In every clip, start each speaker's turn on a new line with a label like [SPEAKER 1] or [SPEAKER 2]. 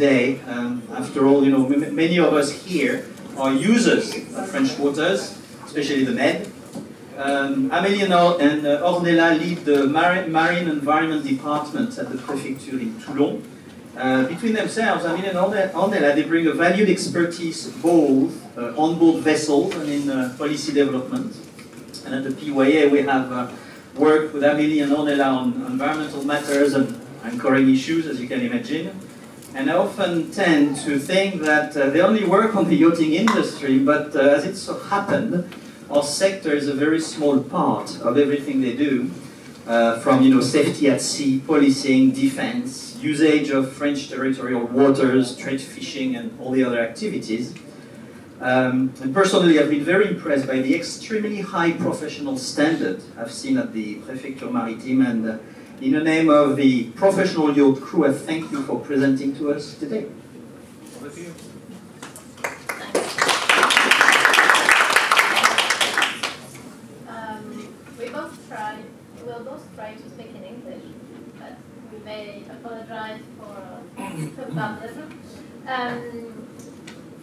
[SPEAKER 1] today. Um, after all, you know, many of us here are users of French waters, especially the Med. Um, Amélie and uh, Ornella lead the Marine Environment Department at the Prefecture in Toulon. Uh, between themselves, Amélie and Ornella, they bring a valued expertise both uh, on board vessels and in uh, policy development. And at the PYA, we have uh, worked with Amélie and Ornella on environmental matters and anchoring issues, as you can imagine. And I often tend to think that uh, they only work on the yachting industry, but uh, as it so happened, our sector is a very small part of everything they do, uh, from you know safety at sea, policing, defense, usage of French territorial waters, trade fishing, and all the other activities. Um, and personally, I've been very impressed by the extremely high professional standard I've seen at the Préfecture Maritime and uh, in the name of the professional yacht crew, I thank you for presenting to us today. Over to you.
[SPEAKER 2] Um, we both try, we'll both try to speak in English, but we may apologize for. Um,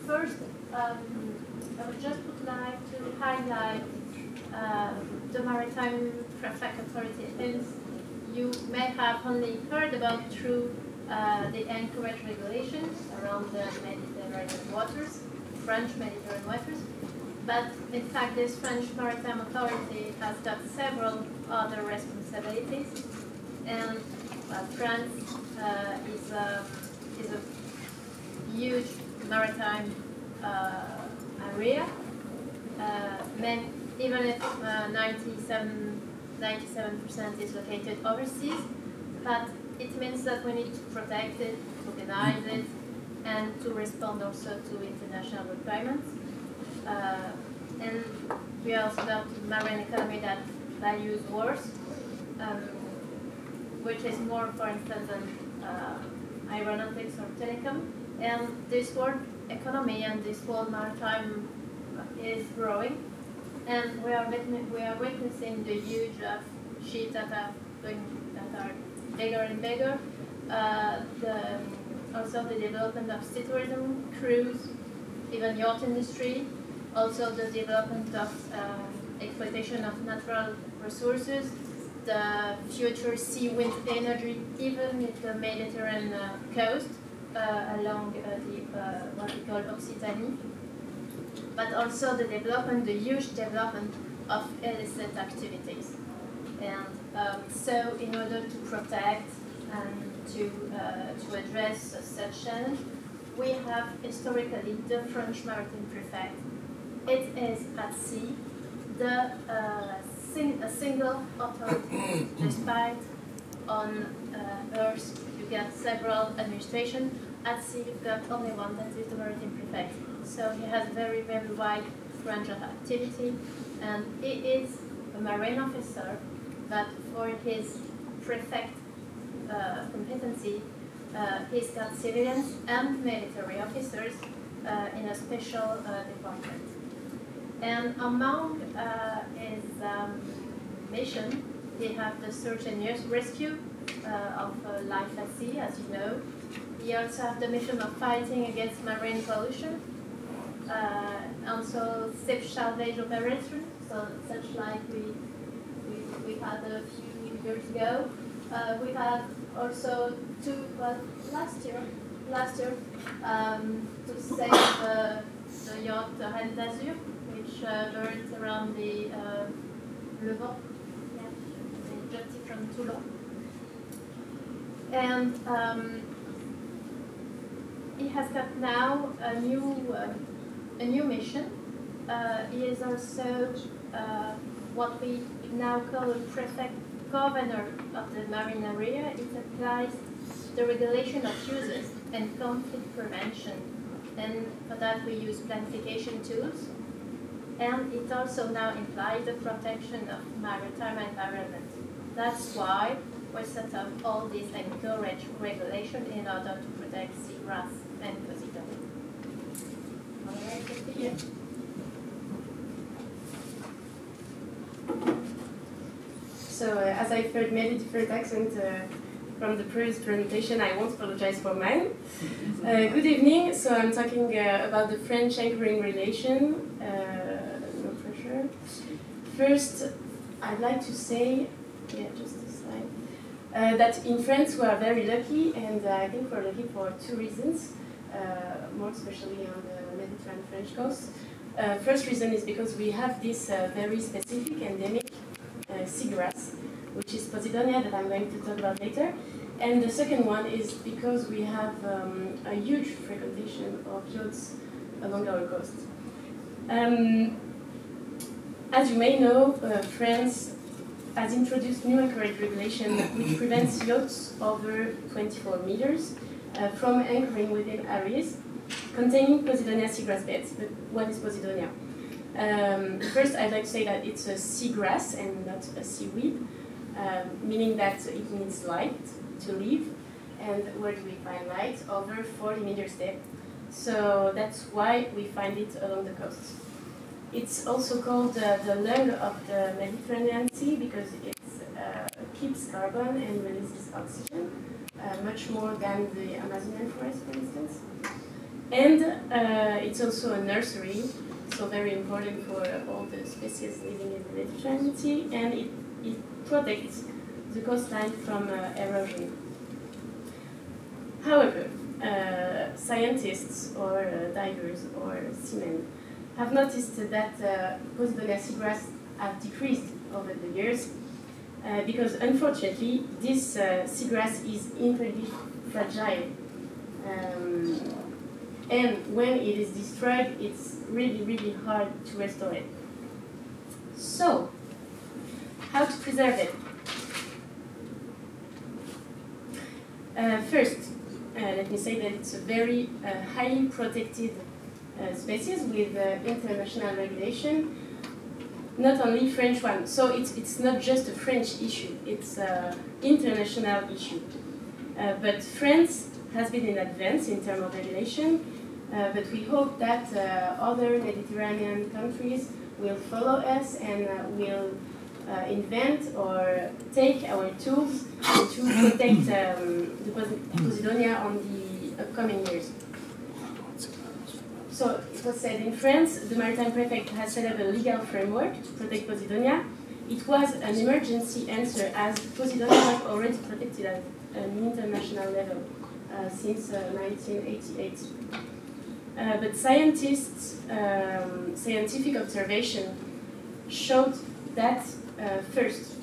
[SPEAKER 2] first, um, I would just like to highlight um, the Maritime Traffic Authority you may have only heard about through uh, the anchorage regulations around the Mediterranean waters, French Mediterranean waters. But in fact, this French Maritime Authority has got several other responsibilities. And uh, France uh, is, a, is a huge maritime uh, area. Uh, even if uh, 97 97% is located overseas, but it means that we need to protect it, organize it, and to respond also to international requirements. Uh, and we also got marine economy that values wars, um, which is more, for instance, than uh, aeronautics or telecom. And this world economy and this world maritime is growing and we are, we are witnessing the huge uh, ships that are that are bigger and bigger. Uh, the, also the development of sea tourism, cruise, even yacht industry. Also the development of uh, exploitation of natural resources, the future sea wind energy, even in the Mediterranean coast, uh, along uh, the, what we call Occitanie but also the development, the huge development of illicit activities. And um, so in order to protect and to, uh, to address such challenge, we have historically the French Maritime Prefect. It is at sea the uh, sing a single authority, despite on uh, Earth you get several administrations, at sea you've got only one, that is the Maritime Prefect. So he has a very, very wide range of activity, and he is a marine officer, but for his prefect uh, competency, uh, he's got civilians and military officers uh, in a special uh, department. And among uh, his um, mission, he has the search and rescue uh, of life at sea, as you know. He also has the mission of fighting against marine pollution uh, also safe salvage operation, so such like we, we, we had a few years ago. Uh, we had also two, last year, last year, um, to save uh, the yacht Reine d'Azur, which uh, around the uh, Levant, yeah, the jetty from Toulon. And um, he has got now a new uh, a new mission uh, is also uh, what we now call a prefect governor of the marine area. It applies the regulation of uses and conflict prevention. And for that we use planification tools. And it also now implies the protection of maritime environment. That's why we set up all these anchorage regulation in order to protect seagrass and Posidonia.
[SPEAKER 3] So uh, as I've heard many different accents, uh, from the previous presentation, I won't apologize for mine. Uh, good evening. So I'm talking uh, about the French anchoring relation. Uh, no pressure. First, I'd like to say, yeah, just a slide, uh, that in France we are very lucky, and uh, I think we're lucky for two reasons, uh, more especially on Mediterranean French coast. first reason is because we have this very specific endemic seagrass which is Posidonia that I'm going to talk about later. And the second one is because we have um, a huge frequentation of yachts along our coast. Um, as you may know, uh, France has introduced new anchorage regulation which prevents yachts over 24 meters uh, from anchoring within areas containing Posidonia seagrass beds. But what is Posidonia? Um, first, I'd like to say that it's a seagrass and not a seaweed um, meaning that it needs light to live. And where do we find light? Over 40 meters depth. So that's why we find it along the coast. It's also called uh, the lung of the Mediterranean Sea because it uh, keeps carbon and releases oxygen, uh, much more than the Amazonian forest, for instance. And uh, it's also a nursery, so very important for all the species living in the Mediterranean and it, it protects the coastline from uh, erosion. However, uh, scientists or uh, divers or seamen have noticed that uh, seagrass have decreased over the years uh, because unfortunately this uh, seagrass is incredibly fragile. Um, and when it is destroyed, it's really, really hard to restore it. So, how to preserve it? Uh, first, uh, let me say that it's a very uh, highly protected uh, species with uh, international regulation, not only French one. So it's, it's not just a French issue, it's an international issue. Uh, but France has been in advance in terms of regulation, but we hope that other Mediterranean countries will follow us and will uh, invent or take our tools to protect um, the Posidonia on the upcoming years. So it was said in France, the maritime prefect has set up a legal framework to protect Posidonia. It was an emergency answer as Posidonia was already protected at an international level uh, since uh, 1988. Uh, but scientists, um, scientific observation showed that uh, first,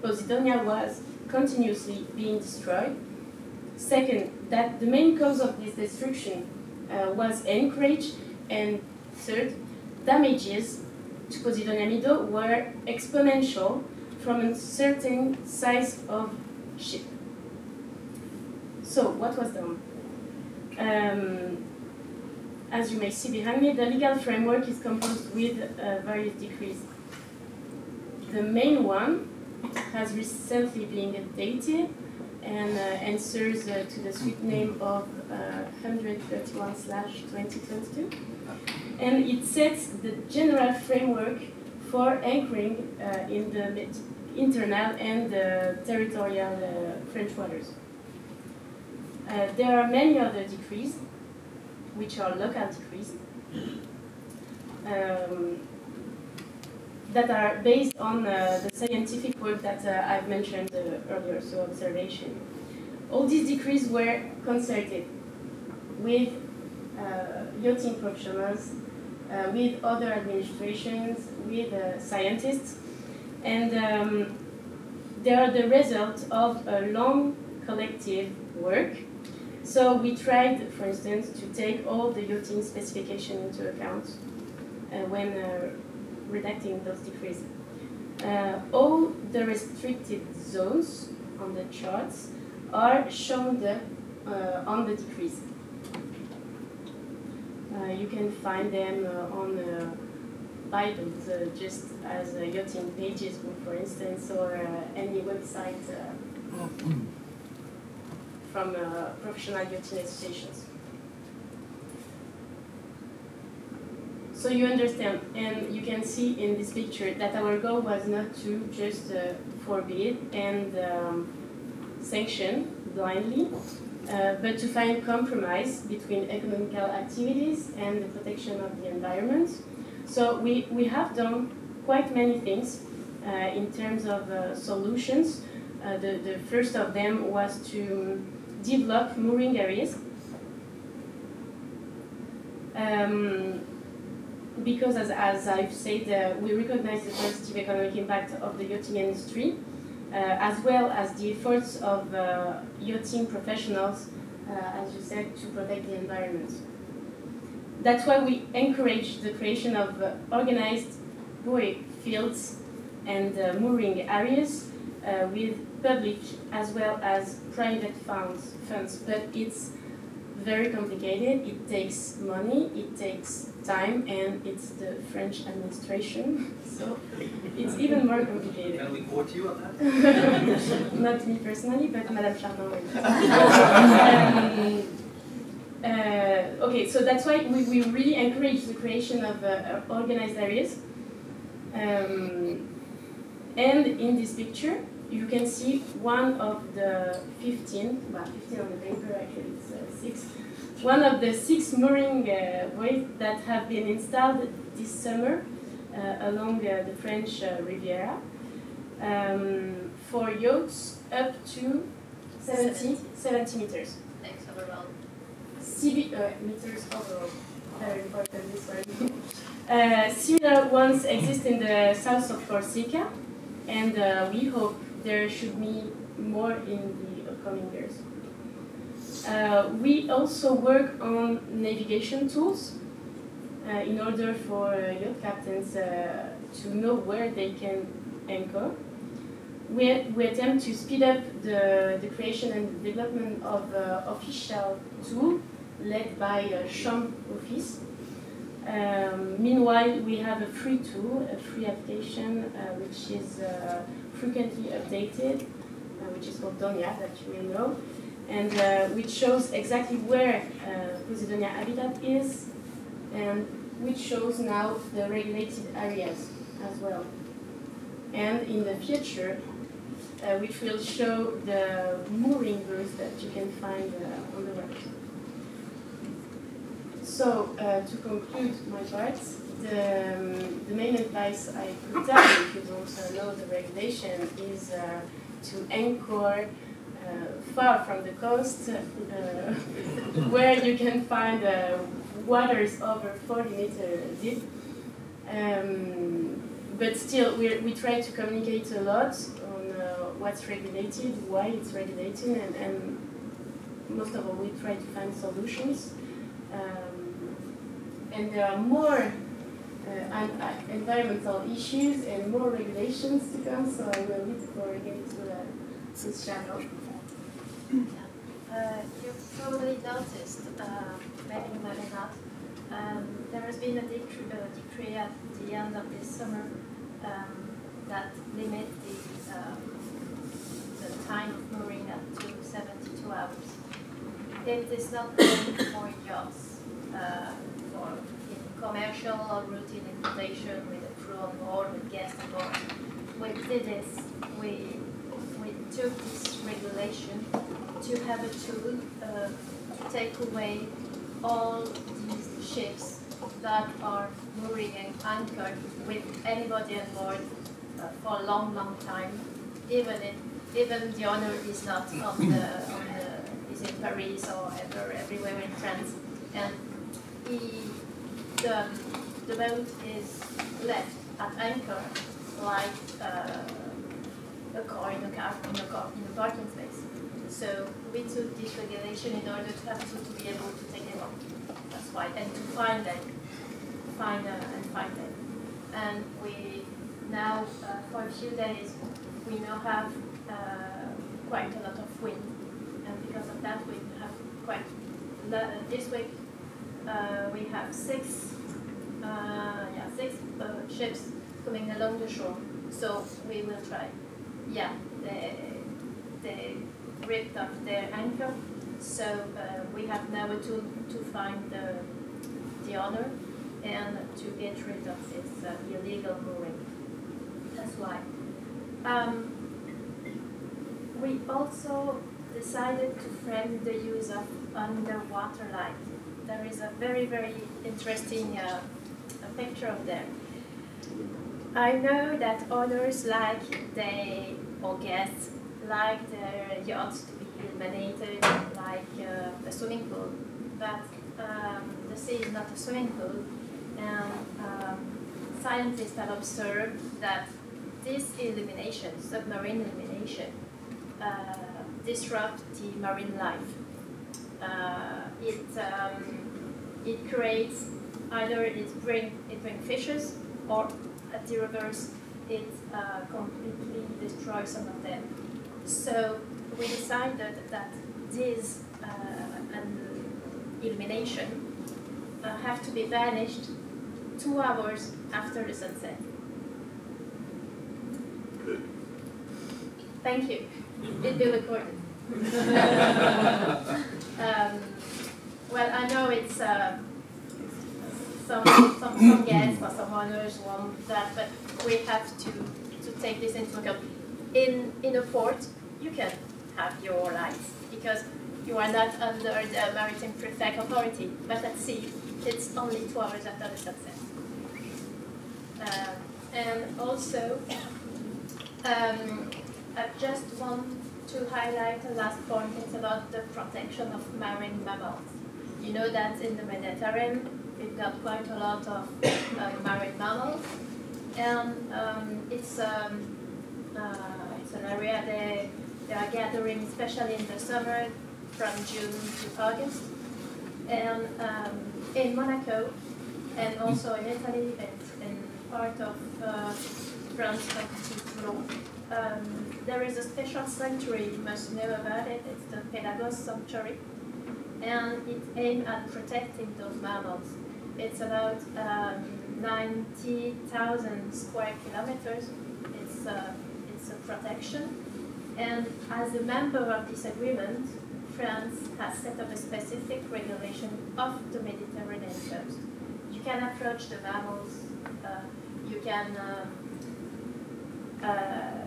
[SPEAKER 3] Posidonia was continuously being destroyed. Second, that the main cause of this destruction uh, was anchorage. And third, damages to Posidonia meadow were exponential from a certain size of ship. So, what was done? Um, as you may see behind me, the legal framework is composed with uh, various decrees. The main one has recently been updated and uh, answers uh, to the suite name of uh, 131 2022. And it sets the general framework for anchoring uh, in the internal and territorial uh, French waters. There are many other decrees, which are local decrees. Um, that are based on uh, the scientific work that uh, I've mentioned uh, earlier, so observation. All these decrees were consulted with uh, yachting professionals, uh, with other administrations, with scientists, and um, they are the result of a long collective work. So we tried, for instance, to take all the yachting specification into account when redacting those decrees. Uh, all the restricted zones on the charts are shown the, uh, on the decrees. Uh, you can find them uh, on the Bibles, uh, just as uh, yachting pages, for instance, or any website from professional yachting associations. So you understand, and you can see in this picture that our goal was not to just uh, forbid and um, sanction blindly, uh, but to find compromise between economical activities and the protection of the environment. So we, we have done quite many things uh, in terms of uh, solutions. Uh, the, the first of them was to develop mooring areas. Um, because as, as I've said, uh, we recognize the positive economic impact of the yachting industry, uh, as well as the efforts of uh, yachting professionals, uh, as you said, to protect the environment. That's why we encourage the creation of uh, organized buoy fields and uh, mooring areas with public as well as private funds, funds. But it's very complicated. It takes money, it takes time, and it's the French administration, so it's even more complicated.
[SPEAKER 1] Can we quote you on that?
[SPEAKER 3] Not me personally, but Madame Chardin. um, uh, okay, so that's why we, we really encourage the creation of uh, organized areas. Um, and in this picture, you can see one of the 15, well, 15 on the paper, actually it's uh, six, one of the six mooring uh, buoys that have been installed this summer uh, along uh, the French uh, Riviera um, for yachts up to 70, 70 meters.
[SPEAKER 2] Thanks overall.
[SPEAKER 3] CB, uh, meters overall, very important this one. Uh, similar ones exist in the south of Corsica, and uh, we hope there should be more in the upcoming years. Uh, we also work on navigation tools uh, in order for uh, yacht captains uh, to know where they can anchor. We, we attempt to speed up the, the creation and the development of uh, official tool led by uh, Champ Office. Um, meanwhile, we have a free tool, a free application, uh, which is uh, frequently updated, uh, which is called Donia, that you may know, and uh, which shows exactly where uh, Posidonia habitat is, and which shows now the regulated areas as well. And in the future, uh, which will show the mooring routes that you can find on the web. So, uh, to conclude my part, the, um, the main advice I could tell if you don't uh, know the regulation, is uh, to anchor uh, far from the coast, uh, where you can find uh, waters over 40 meters deep. Um, but still, we we try to communicate a lot on uh, what's regulated, why it's regulated, and, and most of all, we try to find solutions. Um, and there are more uh, uh, environmental issues and more regulations to come, so I will the floor again to uh, this channel.
[SPEAKER 2] Uh, you've probably noticed, uh, maybe you might not, um, there has been a decree, uh, decree at the end of this summer um, that limit the, um, the time of mooring up to 72 hours. It is not only for for in commercial or routine importation with a crew on board, with guests on board. We did this, we, we took this regulation to have a tool uh, to take away all these ships that are mooring and anchored with anybody on board uh, for a long, long time, even if even the owner is not on the, on the is in Paris or ever everywhere in France, and he, the the boat is left at anchor like uh, a car in a car in a car in a parking space. So we took this regulation in order to have to, to be able to take them off. That's why, and to find them, find them and find them. And we now, uh, for a few days, we now have uh, quite a lot of wind, and because of that, we have quite. Uh, this week, uh, we have six, uh, yeah, six uh, ships coming along the shore. So we will try. Yeah, they they ripped off their anchor. So uh, we have now a tool to find the the owner and to get rid of this uh, illegal mooring. That's why. Um, we also decided to frame the use of underwater light. There is a very, very interesting uh, picture of them. I know that others like they or guests like their yachts to be illuminated like uh, a swimming pool, but um, the sea is not a swimming pool, and um, scientists have observed that this illumination, submarine illumination, uh, disrupt the marine life. Uh, it um, it creates either it bring it bring fishes or at the reverse it uh, completely destroys some of them. So we decided that this uh, illumination uh, have to be vanished two hours after the sunset. Thank you. It will be recorded. um, well, I know it's uh, some, some, some guests or some owners want that, but we have to, to take this into account. In, in a port, you can have your lights because you are not under the maritime prefect authority, but at sea, it's only two hours after the sunset. Uh, and also, um, I just want to highlight a last point. It's about the protection of marine mammals. You know that in the Mediterranean, we've got quite a lot of uh, marine mammals, and um, it's um, uh, it's an area they they are gathering, especially in the summer, from June to August, and um, in Monaco, and also in Italy and in part of uh, France, um, there is a special sanctuary, you must know about it, it's the Pelagos Sanctuary, and it aimed at protecting those mammals. It's about um, 90,000 square kilometers, it's, uh, it's a protection, and as a member of this agreement, France has set up a specific regulation of the Mediterranean coast. You can approach the mammals, uh, you can uh, uh,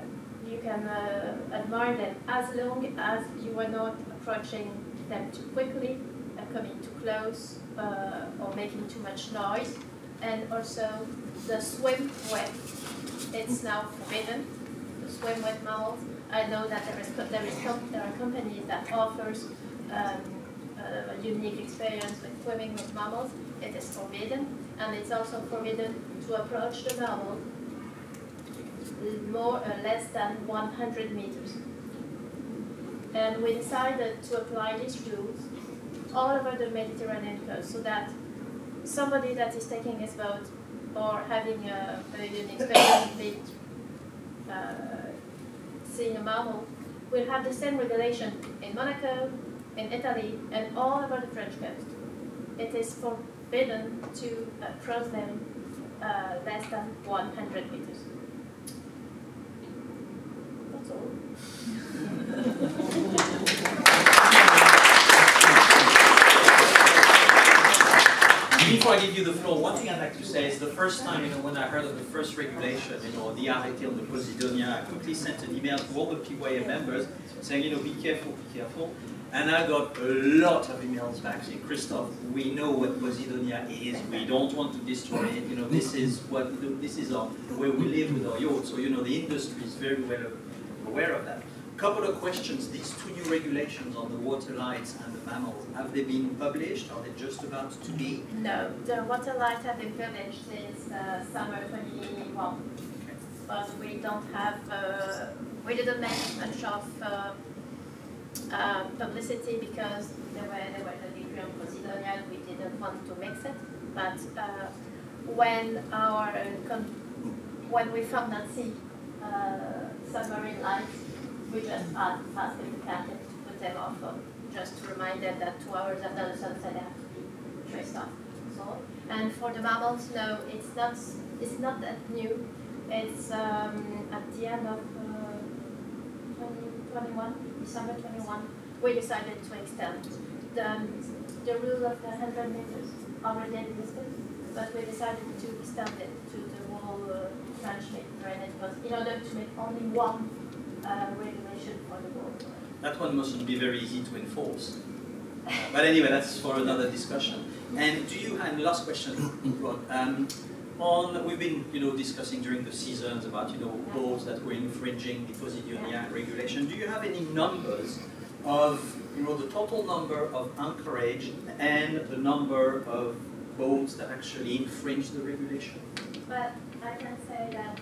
[SPEAKER 2] you can uh, admire them as long as you are not approaching them too quickly, uh, coming too close, uh, or making too much noise. And also the swim wet, it's now forbidden, the swim wet mammals. I know that there, is, there, is there are companies that offers um, a unique experience with swimming with mammals. It is forbidden, and it's also forbidden to approach the mammal more or uh, less than 100 meters. And we decided to apply these rules all over the Mediterranean coast so that somebody that is taking his boat or having a, an experience with uh, seeing a mammal will have the same regulation in Monaco, in Italy, and all over the French coast. It is forbidden to cross them uh, less than 100 meters.
[SPEAKER 4] Before I give you the floor, one thing I'd like to say is the first time, you know, when I heard of the first regulation, you know, the article on the Posidonia, I quickly sent an email to all the PYA members saying, you know, be careful, be careful. And I got a lot of emails back saying, Christophe, we know what Posidonia is. We don't want to destroy it. You know, this is what this is our, where we live with our yachts. So you know, the industry is very well aware of that. Couple of questions. These two new regulations on the water lights and the mammals, have they been published? Are they just about to be?
[SPEAKER 2] No, the water lights have been published since uh, summer 2021. Okay. But we don't have, uh, we didn't make much of uh, uh publicity because there were, there were the degree on Posidonia we didn't want to mix it. But uh, when our, uh, when we found that sea submarine lights, we just asked them to catch it, to put them off, just to remind them that two hours after the sunset they have to be traced off. So, and for the mammals, no, it's not, it's not that new. It's um, at the end of uh, 2021, December 21, we decided to extend the, the rule of the 100 meters already existed, but we decided to extend it to the whole uh, French Mediterranean because in order to make only one uh, regulation for the world.
[SPEAKER 1] That one mustn't be very easy to enforce. Uh, but anyway, that's for another discussion. And do you have last question, Rod? Um, on we've been you know discussing during the seasons about you know laws that were infringing the Posidonia regulation. Do you have any numbers of you know the total number of anchorage and the number of boats that actually infringe the regulation?
[SPEAKER 2] But I can say that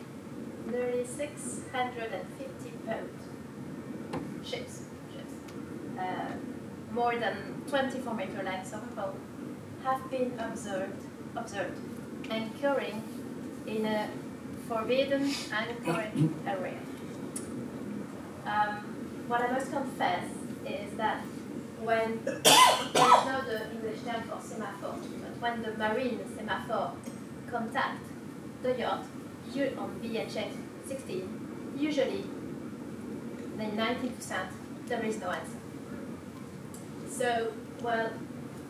[SPEAKER 2] nearly 650 boats, ships, ships, uh, more than 24 meter lengths of a boat have been observed, observed anchoring in a forbidden anchorage area. Um, what I must confess is that when there's not the English term for semaphore, but when the marine semaphore contact the yacht you, on VHF 16, usually then 90% there is no answer. So, well,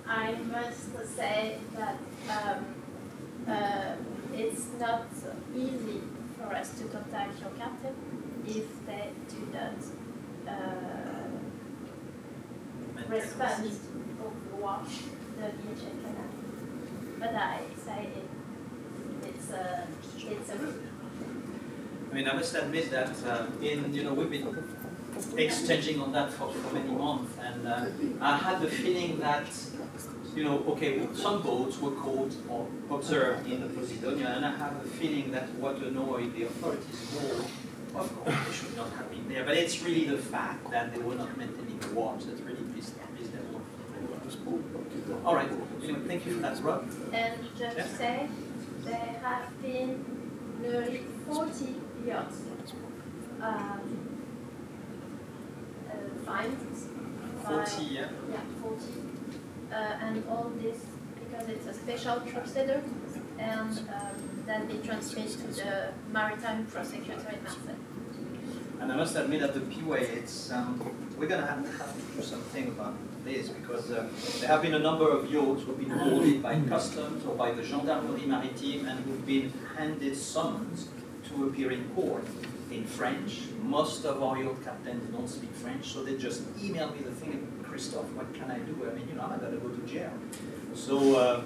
[SPEAKER 2] I must say that um, uh, it's not easy for us to contact your captain if they do not uh, respond or watch the VHF canal. But I say it, it's a, it's a
[SPEAKER 1] I mean, I must admit that uh, in you know we've been exchanging on that for, for many months, and uh, I had the feeling that you know, okay, some boats were caught or observed in the Posidonia, and I have a feeling that what annoyed the authorities more, of course, they should not have been there, but it's really the fact that they were not maintaining the watch that really pissed, them off. All right, anyway, thank you for that, Rob.
[SPEAKER 2] And just
[SPEAKER 1] Yeah.
[SPEAKER 2] say, there have been nearly 40 yachts um,
[SPEAKER 1] 40, yeah.
[SPEAKER 2] Yeah, 40. Uh, and all this because it's a special procedure and um, then be transmitted to the maritime prosecutor in Marseille.
[SPEAKER 1] And I must admit that the PYA, it's, um, we're going to have, have to do something about this because uh, there have been a number of yachts who have been boarded by customs or by the Gendarmerie Maritime and who've been handed summons to appear in court in French. Most of our yacht captains don't speak French, so they just email me the thing, Christophe, what can I do? I mean, you know, I'm going to go to jail. So, uh,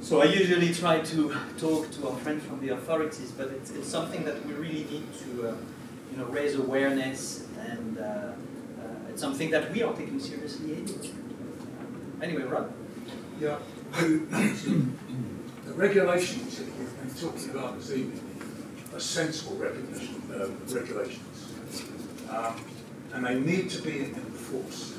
[SPEAKER 1] so I usually try to talk to our friends from the authorities, but it's, it's something that we really need to, uh, you know, raise awareness, and uh, uh, it's something that we are taking seriously. Anyway, Rob.
[SPEAKER 5] Yeah, the regulations that we've been talking about this evening are sensible recognition, uh, regulations. Um, and they need to be enforced.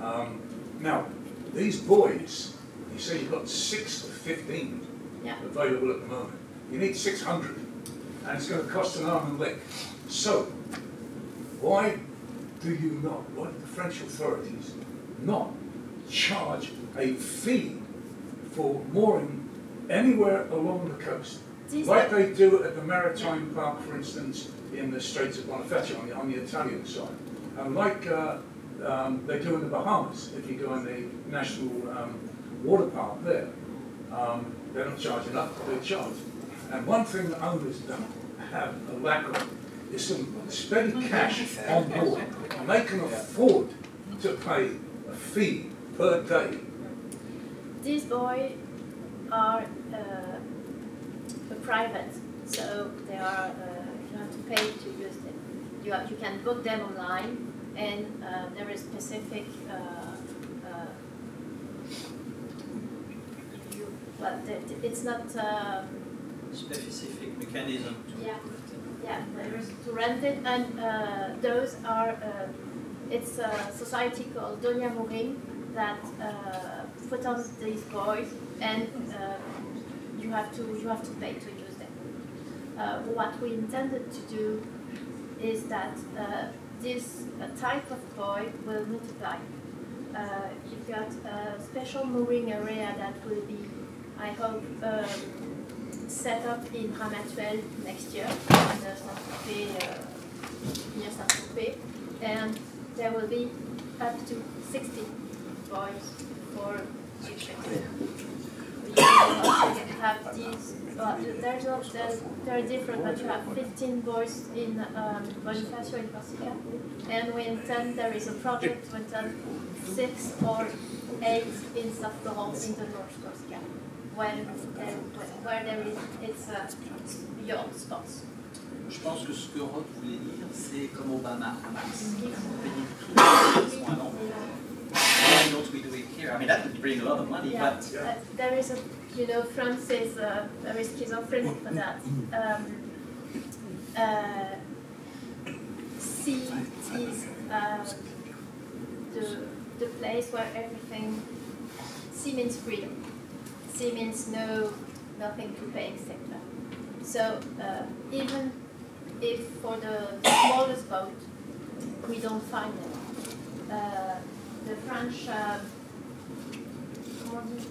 [SPEAKER 5] Um, now, these buoys, you say you've got six or 15
[SPEAKER 2] Yeah.
[SPEAKER 5] available at the moment. You need 600, and it's going to cost an arm and leg. So, why do you not, why do the French authorities not charge a fee for mooring anywhere along the coast? Like they do at the Maritime Park, for instance, in the Straits of Bonifacio on the, on the Italian side. And like uh, um, they do in the Bahamas, if you go in the National um, Water Park there. Um, they're not charging up, they charge. And one thing that owners don't have a lack of is some steady cash on board. And they can afford to pay a fee per day.
[SPEAKER 2] These buoys are uh, private, so they are uh, you have to pay to use them. You, have, you can book them online, and uh, there is specific. Uh, uh, you, the- it's not.
[SPEAKER 1] Specific mechanism to.
[SPEAKER 2] Yeah. Yeah, there is to rent it, and uh, those are, uh, it's a society called Donia Morin that uh, put on these buoys, and uh, you have to you have to pay to what we intended to do is that uh, this uh, type of buoy will multiply. Uh, you've got a special mooring area that will be, I hope, um, set up in Ramatuelle next year, in the Saint-Tropez, uh, near Saint-Tropez, and there will be up to 60 buoys for restricted. You have these, uh, there's not, they're, they're different, but you have 15 buoys in um, Bonifacio in Corsica, and we intend there is a project intend six or eight in Saint-Florent in the North Corsica, when there, where there is it's a yacht spots.
[SPEAKER 1] Je pense que ce que Roth voulait dire, c'est comme au Bahamas.
[SPEAKER 2] Yes.
[SPEAKER 1] Payer tous les soins, non? Why don't we do it here? I mean, that would bring a lot of money,
[SPEAKER 2] Yeah,
[SPEAKER 1] but
[SPEAKER 2] uh, there is a, you know, France is uh, very schizophrenic for that. Um, uh, is uh, the, the place where everything, sea means freedom. Sea means no, nothing to pay, etc. So uh, even if for the smallest boat, we don't find them, uh, the French uh, comment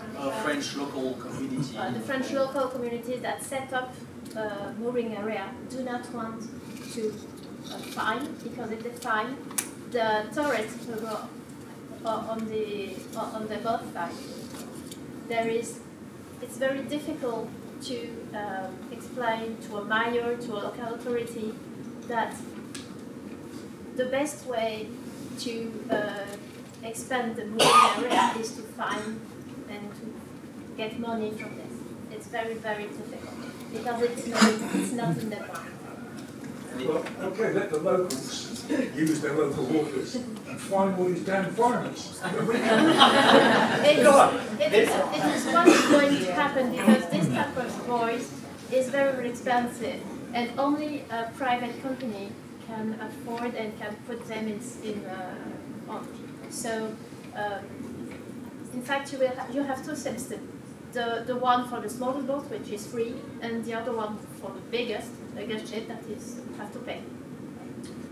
[SPEAKER 2] on dit, French,
[SPEAKER 1] uh,
[SPEAKER 2] uh,
[SPEAKER 1] local community.
[SPEAKER 2] uh, the French local communities that set up a mooring area do not want to uh, fine because if they fine, the tourists will go uh, on the uh, on the both side. There is, it's very difficult to um, explain to a mayor, to a local authority, that the best way to uh, expand the mooring area is to find and get money from this. It's very, very difficult because it's not, it's not in the plan.
[SPEAKER 5] Well, okay, let the locals use their local waters and find all these damn foreigners.
[SPEAKER 2] It is, it is, it is what's going to happen because this type of voice is very, very expensive and only a private company can afford and can put them in, in uh, on. So, um, in fact, you will ha- you have two systems. The, the one for the smallest boat, which is free, and the other one for the biggest, biggest ship that is have to pay.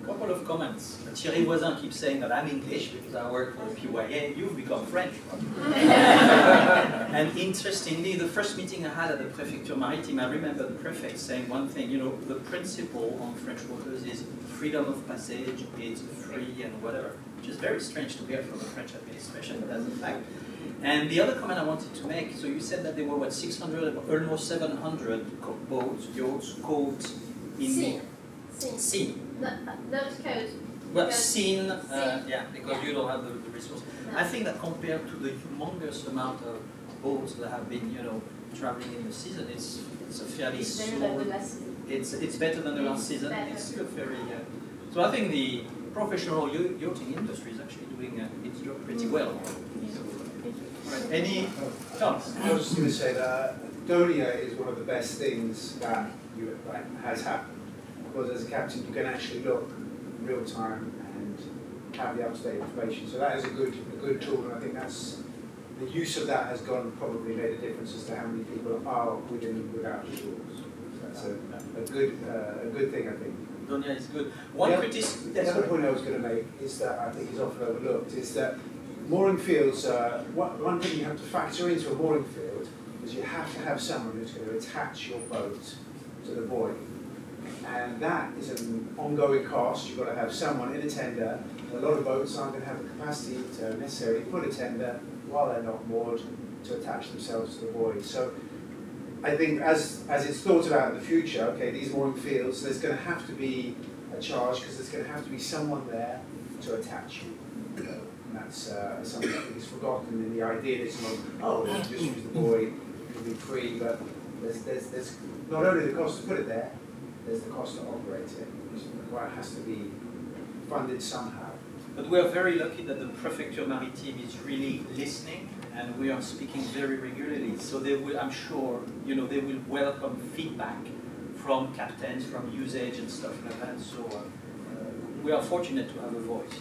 [SPEAKER 1] Couple of comments. Thierry Voisin keeps saying that I'm English because I work for the PYA. You've become French. and interestingly, the first meeting I had at the Prefecture Maritime, I remember the prefect saying one thing, you know, the principle on French waters is freedom of passage, it's free and whatever, which is very strange to hear from the French administration, but that's a fact. And the other comment I wanted to make, so you said that there were, what, 600, almost 700 co- boats, yachts, codes in
[SPEAKER 2] Sea.
[SPEAKER 1] the
[SPEAKER 2] sea. Not, not code.
[SPEAKER 1] Well, seen, uh, yeah, because you don't have the, the resource. I think that compared to the humongous amount of boats that have been, you know, traveling in the season, it's it's a fairly
[SPEAKER 2] It's
[SPEAKER 1] small.
[SPEAKER 2] like the last
[SPEAKER 1] It's it's better than the last season. It's still very. Uh, so I think the professional yachting industry is actually doing uh, its job pretty well. Any thoughts?
[SPEAKER 6] I was just going to say that Donia is one of the best things that you, has happened because as a captain you can actually look real time and have the up-to-date information. So that is a good a good tool, and I think that's the use of that has gone probably made a difference as to how many people are within and without the shores. So that's a, a good uh, a good thing, I think.
[SPEAKER 1] Donia is good. One
[SPEAKER 6] Yeah.
[SPEAKER 1] criticism.
[SPEAKER 6] The other point I was going to make is that I think is often overlooked is that mooring fields, uh, one thing you have to factor into a mooring field is you have to have someone who's going to attach your boat to the buoy. And that is an ongoing cost. You've got to have someone in a tender. A lot of boats aren't going to have the capacity to necessarily put a tender while they're not moored to attach themselves to the buoy. So I think as, as it's thought about in the future, okay, these mooring fields, there's going to have to be a charge because there's going to have to be someone there to attach you. You know, that's uh, something think is forgotten in the idealism of, oh, just use the buoy, it'll be free, but there's, there's, there's not only the cost to put it there, there's the cost to operate it, which has to be funded somehow.
[SPEAKER 1] But we are very lucky that the Prefecture Maritime is really listening and we are speaking very regularly. So they will, I'm sure, you know, they will welcome feedback from captains, from usage and stuff like that. So uh, we are fortunate to have a voice.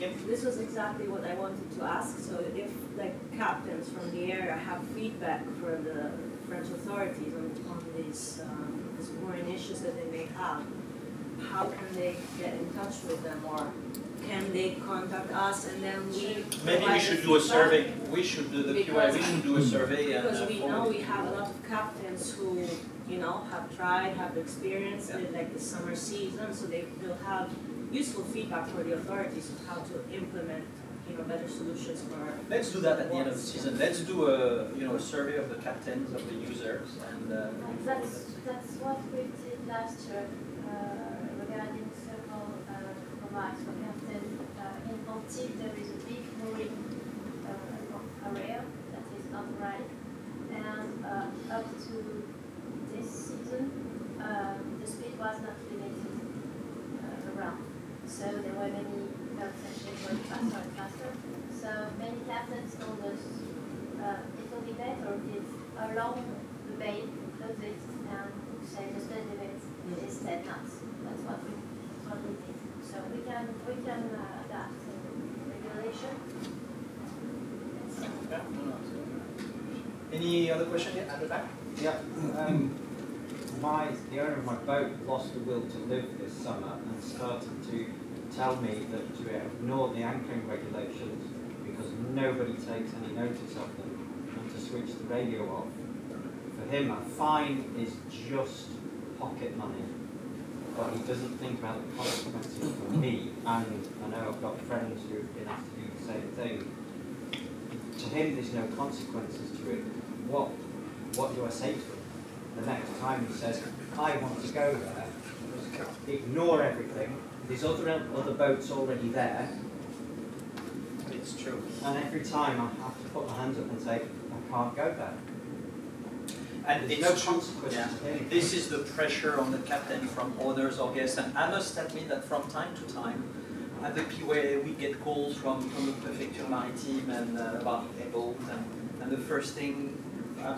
[SPEAKER 1] Kim?
[SPEAKER 7] This was exactly what I wanted to ask, so if like captains from the area have feedback for the French authorities on, on these, um, these mooring issues that they may have, how can they get in touch with them, or can they contact us and then we
[SPEAKER 1] Maybe we should do a survey. We should do the QI,
[SPEAKER 7] Because-
[SPEAKER 1] we should do a survey and.
[SPEAKER 7] Because
[SPEAKER 1] uh,
[SPEAKER 7] we know we have a lot of captains who, you know, have tried, have experienced it, like the summer season, so they'll have useful feedback for the authorities of how to implement, you know, better solutions for.
[SPEAKER 1] Let's do that at the end of the season. Let's do a, you know, a survey of the captains, of the users and. uh,
[SPEAKER 2] That's, that's what we did last year uh, regarding several uh, tip there is a big mooring uh, area that is not right, and uh, up to this season, um, the speed was not limited uh, around. So there were many boats that were faster and faster. So many captains told us uh, it will be better if along the bay exits and say the speed limit is 10 knots. That's what we, that's what we did. So we can we can uh, adapt the regulation.
[SPEAKER 1] Yeah, no, no, so- Any other question yet at the back?
[SPEAKER 8] Yeah, um, my, the owner of my boat lost the will to live this summer and started to tell me that to ignore the anchoring regulations because nobody takes any notice of them and to switch the radio off. For him, a fine is just pocket money, but he doesn't think about the consequences for me, and I know I've got friends who've been asked to do the same thing. To him, there's no consequences to it. What what do I say to him? The next time he says, I want to go there, ignore everything, there's other, other boats already there,
[SPEAKER 1] It's true.
[SPEAKER 8] and every time I have to put my hands up and say, I can't go there.
[SPEAKER 1] And
[SPEAKER 8] There's
[SPEAKER 1] it's
[SPEAKER 8] no
[SPEAKER 1] true.
[SPEAKER 8] consequences
[SPEAKER 1] Yeah. This is the pressure on the captain from owners or guests, and I must admit that from time to time, at the PYA, we get calls from, from the Prefecture Maritime and uh, about a boat, and, and the first thing uh,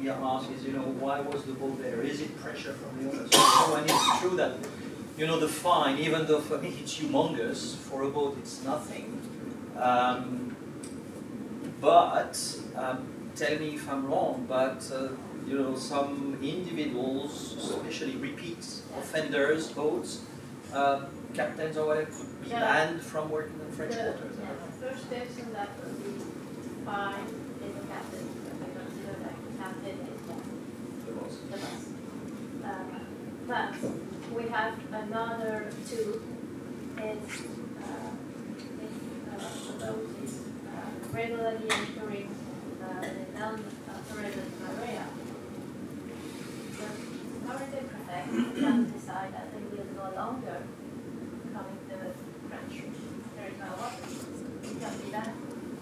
[SPEAKER 1] we are asked is, you know, why was the boat there? Is it pressure from the owners? So, and it's true that, you know, the fine, even though for me it's humongous, for a boat it's nothing. Um, but um, tell me if I'm wrong, but uh, you know some individuals, especially repeat offenders, boats, uh, captains or whatever, could be
[SPEAKER 2] Yeah.
[SPEAKER 1] banned from working in French
[SPEAKER 2] The,
[SPEAKER 1] waters.
[SPEAKER 2] yeah, the first person that will be fined is the captain, because we consider that captain is the
[SPEAKER 1] The boss.
[SPEAKER 2] the boss. Um, But we have another two, is uh, if uh, the boat is uh, regularly entering uh, the non-operated area. The maritime prefect can decide that they will no longer coming to French territorial waters. It can be that.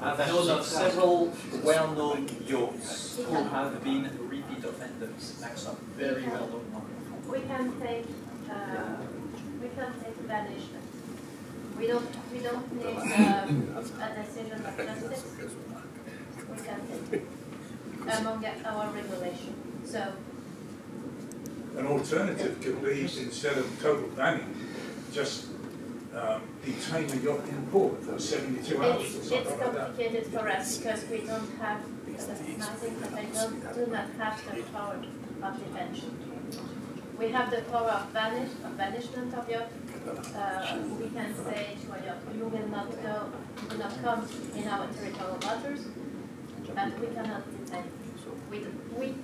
[SPEAKER 1] I've known of several well-known yachts who have been repeat offenders, like some very well-known ones.
[SPEAKER 2] We can take, uh, we can take banishment. We don't, we don't need um, a decision of justice. We can take among our regulation. So,
[SPEAKER 5] An alternative could be, instead of total banning, just um, detain the yacht in port for seventy-two hours or
[SPEAKER 2] it's, it's
[SPEAKER 5] something like that.
[SPEAKER 2] complicated for us because we don't have, think that I don't, do not have the power of detention. We have the power of banish, of banishment of yacht. Uh, we can say to a you will not go, you will not come in our territorial waters, but we cannot detain. We, we,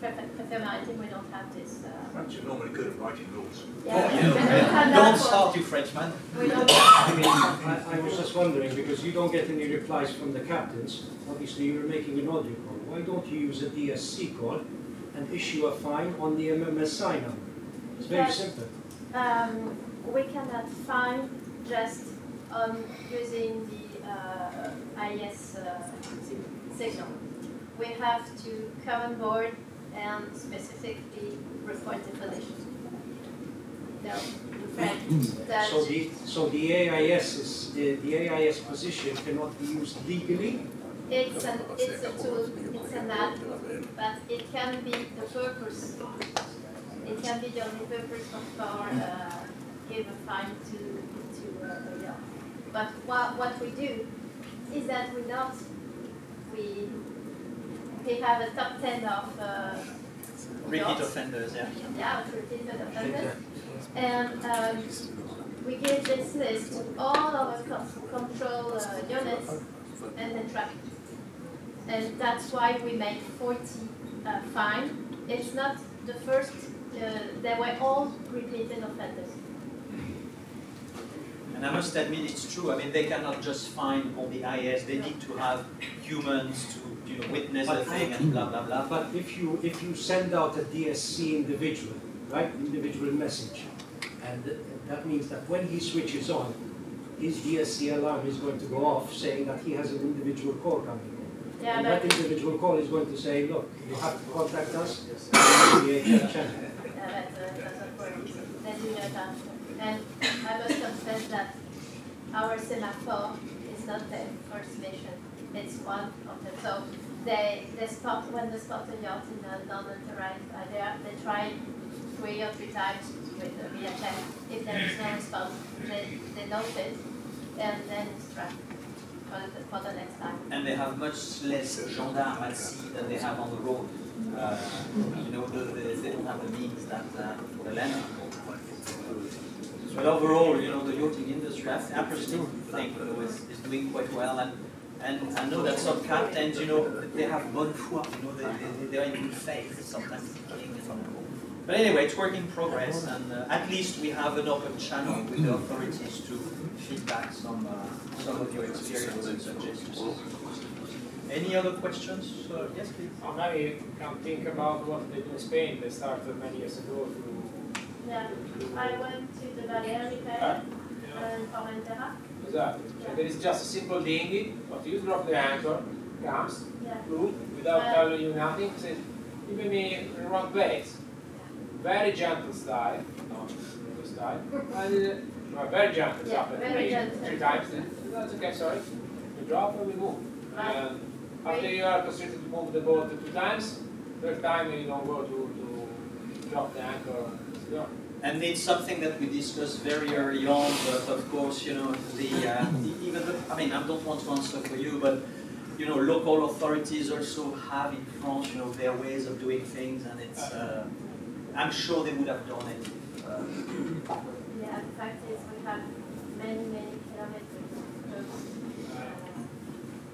[SPEAKER 2] Prefer Maritime, we don't have this, uh,
[SPEAKER 5] French are normally good at writing rules.
[SPEAKER 2] yeah.
[SPEAKER 1] You know,
[SPEAKER 2] we don't have that
[SPEAKER 1] Don't
[SPEAKER 2] for-
[SPEAKER 1] start, you Frenchman.
[SPEAKER 2] We don't
[SPEAKER 9] I mean, I, I was just wondering, because you don't get any replies from the captains, obviously you're making an audio call, why don't you use a DSC call and issue a fine on the MMSI number? It's very
[SPEAKER 2] Yes.
[SPEAKER 9] simple.
[SPEAKER 2] Um, we cannot find just on using the uh, AIS uh, signal. We have to come on board and specifically report the collision. No,
[SPEAKER 9] So the, so the AIS is, the, the AIS position cannot be used legally?
[SPEAKER 2] It's an, it's a tool, it's an app, but it can be the purpose. It can be the only purpose of for, uh, give a fine to, to, uh, the yacht. But what, what we do is that we not, we, we have a top ten of, uh,
[SPEAKER 1] Repeat offenders, yeah.
[SPEAKER 2] Yeah, of repeated offenders. And, um, we give this list to all our control uh, units and then track it. And that's why we make forty, uh, fine. It's not the first, uh, they were all repeated offenders.
[SPEAKER 1] And I must admit, it's true. I mean, they cannot just find on the AIS. They need to have humans to, you know, witness the thing and blah blah blah.
[SPEAKER 9] But if you, if you send out a DSC individual, right, individual message, and that means that when he switches on, his DSC alarm is going to go off saying that he has an individual call coming in.
[SPEAKER 2] Yeah,
[SPEAKER 9] And that individual call is going to say, look, you have to contact us, and we create a channel.
[SPEAKER 2] yeah, that's, uh, that's of course, they do that after. And I must confess that our semaphore is not the first mission, it's one of them. So they, they spot, when the spot a yacht in a non-authorized area, they try three or three times with the VHF. If there is no response, they, they note it and then instruct
[SPEAKER 1] And they have much less gendarmes at sea than they have on the road. Uh, you know, the, the, they don't have the means that uh, the land But overall, you know, the yachting industry, I, personally think, you know, is, is doing quite well. And, and I know that some captains, you know, they have bonne foi, you know, they, they, they are in good faith, sometimes But anyway, it's work in progress, and uh, at least we have an open channel with the authorities to feedback some, uh, some of your experiences and suggestions. Any other questions? Uh, yes, please.
[SPEAKER 10] Oh, now you can think about what they do in Spain. They started many years ago to.
[SPEAKER 2] Yeah, I went to the Balearic repair and Formentera.
[SPEAKER 10] Exactly. So there is just a simple dinghy, but you drop the anchor, comes,
[SPEAKER 2] Yeah.
[SPEAKER 10] through, without telling you nothing, says, even me in the wrong place. Very gentle style, no, gentle style, and uh, no, very gentle, it's
[SPEAKER 2] Yeah,
[SPEAKER 10] happened
[SPEAKER 2] very
[SPEAKER 10] three,
[SPEAKER 2] gentle.
[SPEAKER 10] three times, then, that's okay, sorry. You drop and we move.
[SPEAKER 2] Right.
[SPEAKER 10] And after you are constrained to move the boat two times, third time you don't go to, to drop the anchor, it's.
[SPEAKER 1] And it's something that we discussed very early on, but of course, you know, the, uh, e- even the, I mean, I don't want to answer for you, but, you know, local authorities also have in France, you know, their ways of doing things, and it's, uh, I'm sure they would have done it. Uh,
[SPEAKER 2] Yeah, the fact is we have many, many kilometers of uh,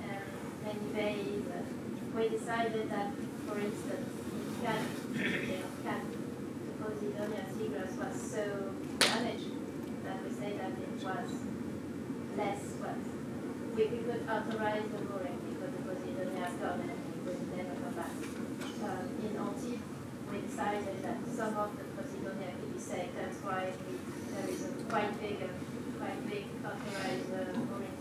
[SPEAKER 2] and many bays. Uh, We decided that, for instance, in Cannes, Cannes, the Posidonia seagrass was so damaged that we say that it was less what we, we could authorize the mooring because the Posidonia has gone and it would never come back. Um, in Antibes, we decided that some of the Posidonia could be saved. That's why we, there is a quite big, uh, quite big authorized uh, mooring.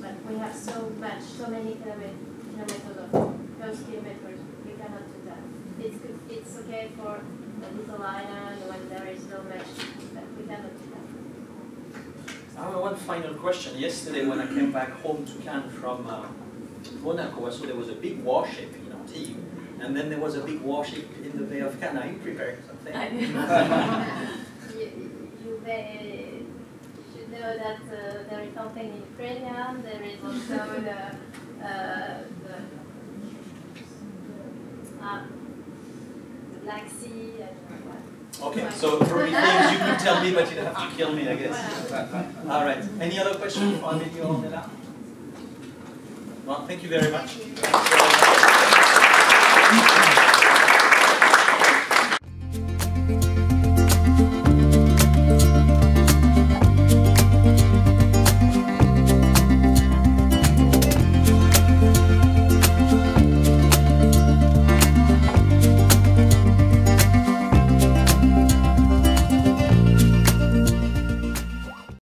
[SPEAKER 2] But we have so much, so many kilometers, kilometers of those kilometers, we cannot do that. It's good, it's okay for a little island when there is no much, but we cannot do that.
[SPEAKER 1] I have one final question. Yesterday, when I came back home to Cannes from uh, Monaco, I saw there was a big warship in Antibes, and then there was a big warship in the Bay of Cannes. Are you preparing something?
[SPEAKER 2] You should know that uh, there is something in Ukrainian, there is also the, uh, the, um, the Black Sea and what.
[SPEAKER 1] Okay, so probably things you could tell me, but you'd have to kill me, I guess. All right. Any other questions for Amelie or Ornella? Well, thank you very much.